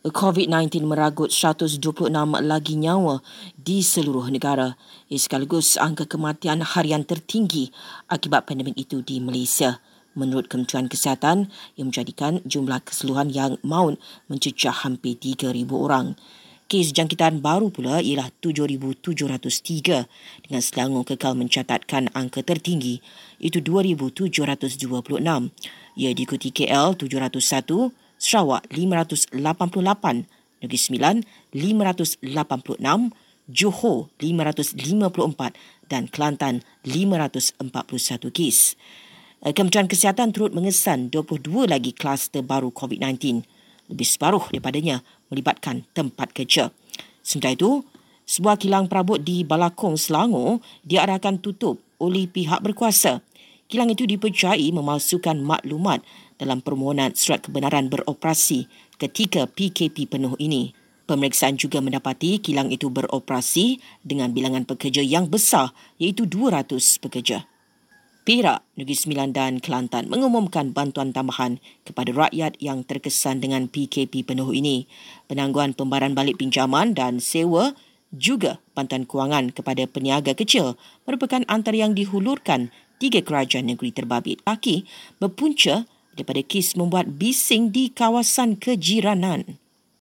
COVID-19 meragut 126 lagi nyawa di seluruh negara. Sekaligus angka kematian harian tertinggi akibat pandemik itu di Malaysia. Menurut Kementerian Kesihatan, yang menjadikan jumlah keseluruhan yang maut mencecah hampir 3,000 orang. Kes jangkitan baru pula ialah 7,703 dengan Selangor kekal mencatatkan angka tertinggi itu 2,726. Ia diikuti KL 701, Sarawak 588, Negeri Sembilan 586, Johor 554 dan Kelantan 541 kes. Eh, Kementerian Kesihatan turut mengesan 22 lagi kluster baru COVID-19. Lebih separuh daripadanya melibatkan tempat kerja. Sementara itu, sebuah kilang perabot di Balakong, Selangor diarahkan tutup oleh pihak berkuasa. Kilang itu dipercayai memalsukan maklumat dalam permohonan surat kebenaran beroperasi ketika PKP penuh ini. Pemeriksaan juga mendapati kilang itu beroperasi dengan bilangan pekerja yang besar iaitu 200 pekerja. Perak, Negeri Sembilan dan Kelantan mengumumkan bantuan tambahan kepada rakyat yang terkesan dengan PKP penuh ini. Penangguhan pembayaran balik pinjaman dan sewa juga bantuan kewangan kepada peniaga kecil merupakan antara yang dihulurkan tiga kerajaan negeri terbabit. Aki berpunca daripada kes membuat bising di kawasan kejiranan.